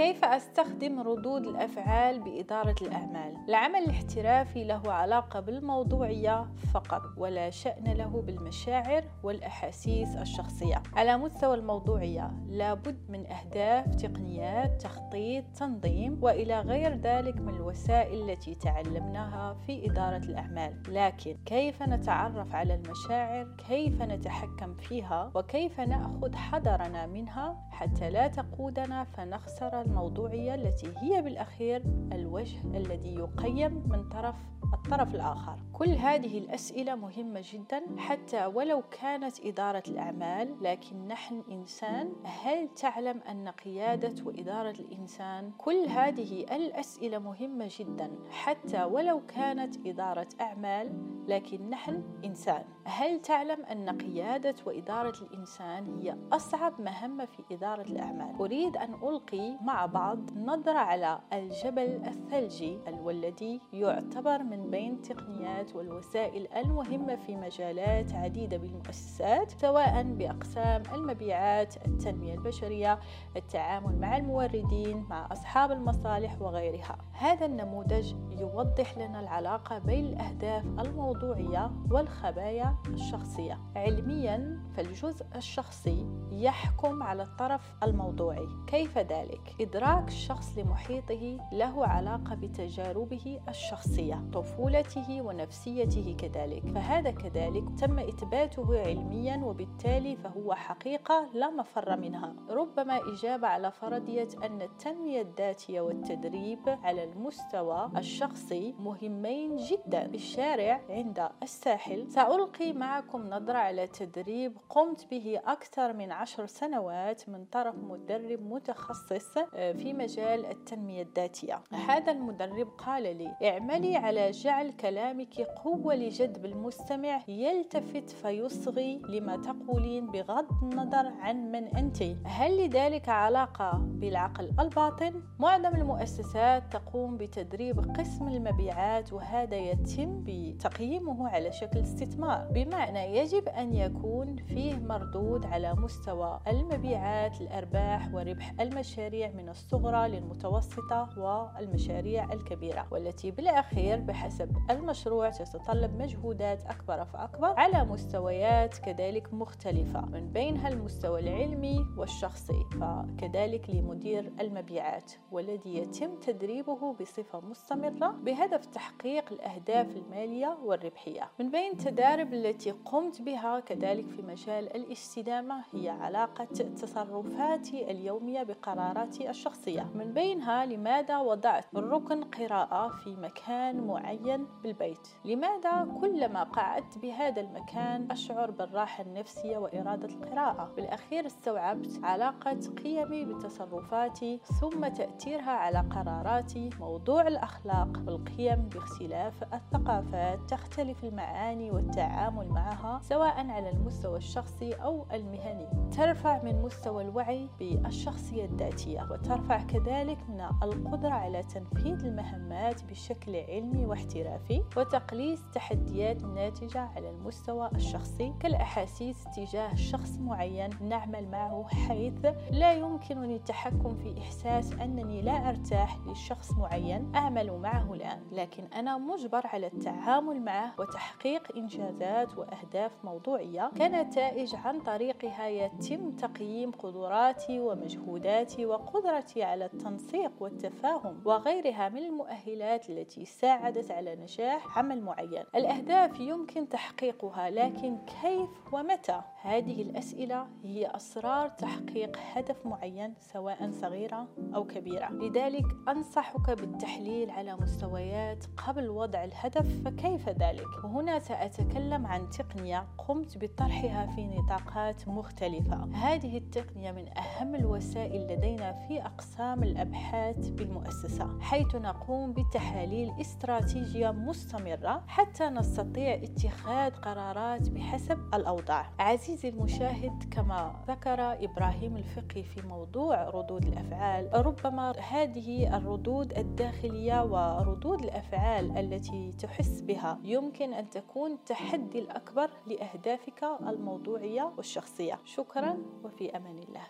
كيف أستخدم ردود الأفعال بإدارة الأعمال؟ العمل الاحترافي له علاقة بالموضوعية فقط ولا شأن له بالمشاعر والأحاسيس الشخصية. على مستوى الموضوعية لابد من أهداف تقنيات تخطيط تنظيم وإلى غير ذلك من الوسائل التي تعلمناها في إدارة الأعمال. لكن كيف نتعرف على المشاعر؟ كيف نتحكم فيها؟ وكيف نأخذ حذرنا منها؟ حتى لا تقودنا فنخسر الموضوعية التي هي بالأخير الوجه الذي يقيم من طرف الطرف الآخر. كل هذه الأسئلة مهمة جدا حتى ولو كانت إدارة الأعمال لكن نحن إنسان هل تعلم أن قيادة وإدارة الإنسان؟ كل هذه الأسئلة مهمة جدا حتى ولو كانت إدارة أعمال لكن نحن إنسان. هل تعلم أن قيادة وإدارة الإنسان هي أصعب مهمة في إدارة الأعمال؟ أريد أن ألقي مع بعض نظرة على الجبل الثلجي والذي يعتبر من بين تقنيات والوسائل المهمة في مجالات عديدة بالمؤسسات سواء بأقسام المبيعات التنمية البشرية التعامل مع الموردين مع أصحاب المصالح وغيرها. هذا النموذج يوضح لنا العلاقة بين الأهداف الموضوعية والخبايا الشخصية. علميا فالجزء الشخصي يحكم على الطرف الموضوعي. كيف ذلك؟ إدراك الشخص لمحيطه له علاقة بتجاربه الشخصية. طفولته ونفسيته كذلك. فهذا كذلك تم إثباته علميا وبالتالي فهو حقيقة لا مفر منها. ربما إجابة على فرضية أن التنمية الذاتية والتدريب على المستوى الشخصي مهمين جدا في الشارع عند الساحل. سألقي معكم نظرة على تدريب قمت به أكثر من عشر سنوات من طرف مدرب متخصص آه، في مجال التنمية الذاتية. هذا المدرب قال لي اعملي على جعل كلامك قوة لجذب المستمع يلتفت فيصغي لما تقولين بغض النظر عن من أنت هل لذلك علاقة بالعقل الباطن؟ معظم المؤسسات تقوم بتدريب قسم المبيعات وهذا يتم بتقييمه على شكل استثمار بمعنى يجب أن يكون فيه مردود على مستوى المبيعات الأرباح وربح المشاريع من الصغرى للمتوسطة والمشاريع الكبيرة والتي بالأخير بحسب المشروع تتطلب مجهودات أكبر فأكبر على مستويات كذلك مختلفة من بينها المستوى العلمي والشخصي فكذلك لمدير المبيعات والذي يتم تدريبه بصفة مستمرة بهدف تحقيق الأهداف المالية والربحية. من بين التجارب التي قمت بها كذلك في مجال الاستدامة هي علاقة تصرفاتي اليومية بقراراتي الشخصية. من بينها لماذا وضعت ركن قراءة في مكان معين بالبيت. لماذا كلما قعدت بهذا المكان أشعر بالراحة النفسية وإرادة القراءة؟ بالأخير استوعبت علاقة قيمي بتصرفاتي ثم تأثيرها على قراراتي. موضوع الأخلاق والقيم باختلاف الثقافات تختلف المعاني والتعامل معها سواء على المستوى الشخصي أو المهني. ترفع من مستوى الوعي بالشخصية الذاتية وترفع كذلك من القدرة على تنفيذ المهمات بشكل علمي واحترافي. وتقليص التحديات الناتجة على المستوى الشخصي كالأحاسيس تجاه شخص معين نعمل معه حيث لا يمكنني التحكم في إحساس أنني لا أرتاح لشخص معين أعمل معه الآن. لكن أنا مجبر على التعامل معه وتحقيق إنجازات وأهداف موضوعية كنتائج عن طريقها يتم تقييم قدراتي ومجهوداتي وقدرتي على التنسيق والتفاهم وغيرها من المؤهلات التي ساعدت على نجاح عمل معين. الأهداف يمكن تحقيقها لكن كيف ومتى؟ هذه الأسئلة هي أسرار تحقيق هدف معين سواء صغيرة أو كبيرة. لذلك أنصحك بالتحليل على مستويات قبل وضع الهدف فكيف ذلك؟ وهنا سأتكلم عن تقنية قمت بطرحها في نطاقات مختلفة. هذه التقنية من أهم الوسائل لدينا في أقسام الأبحاث بالمؤسسة حيث نقوم بتحاليل استراتيجية مستمرة حتى نستطيع اتخاذ قرارات بحسب الأوضاع. عزيزي المشاهد كما ذكر إبراهيم الفقي في موضوع ردود الأفعال ربما هذه الردود الداخلية وردود الأفعال التي تحس بها يمكن أن تكون التحدي الأكبر لأهدافك الموضوعية والشخصية. شكرا وفي أمان الله.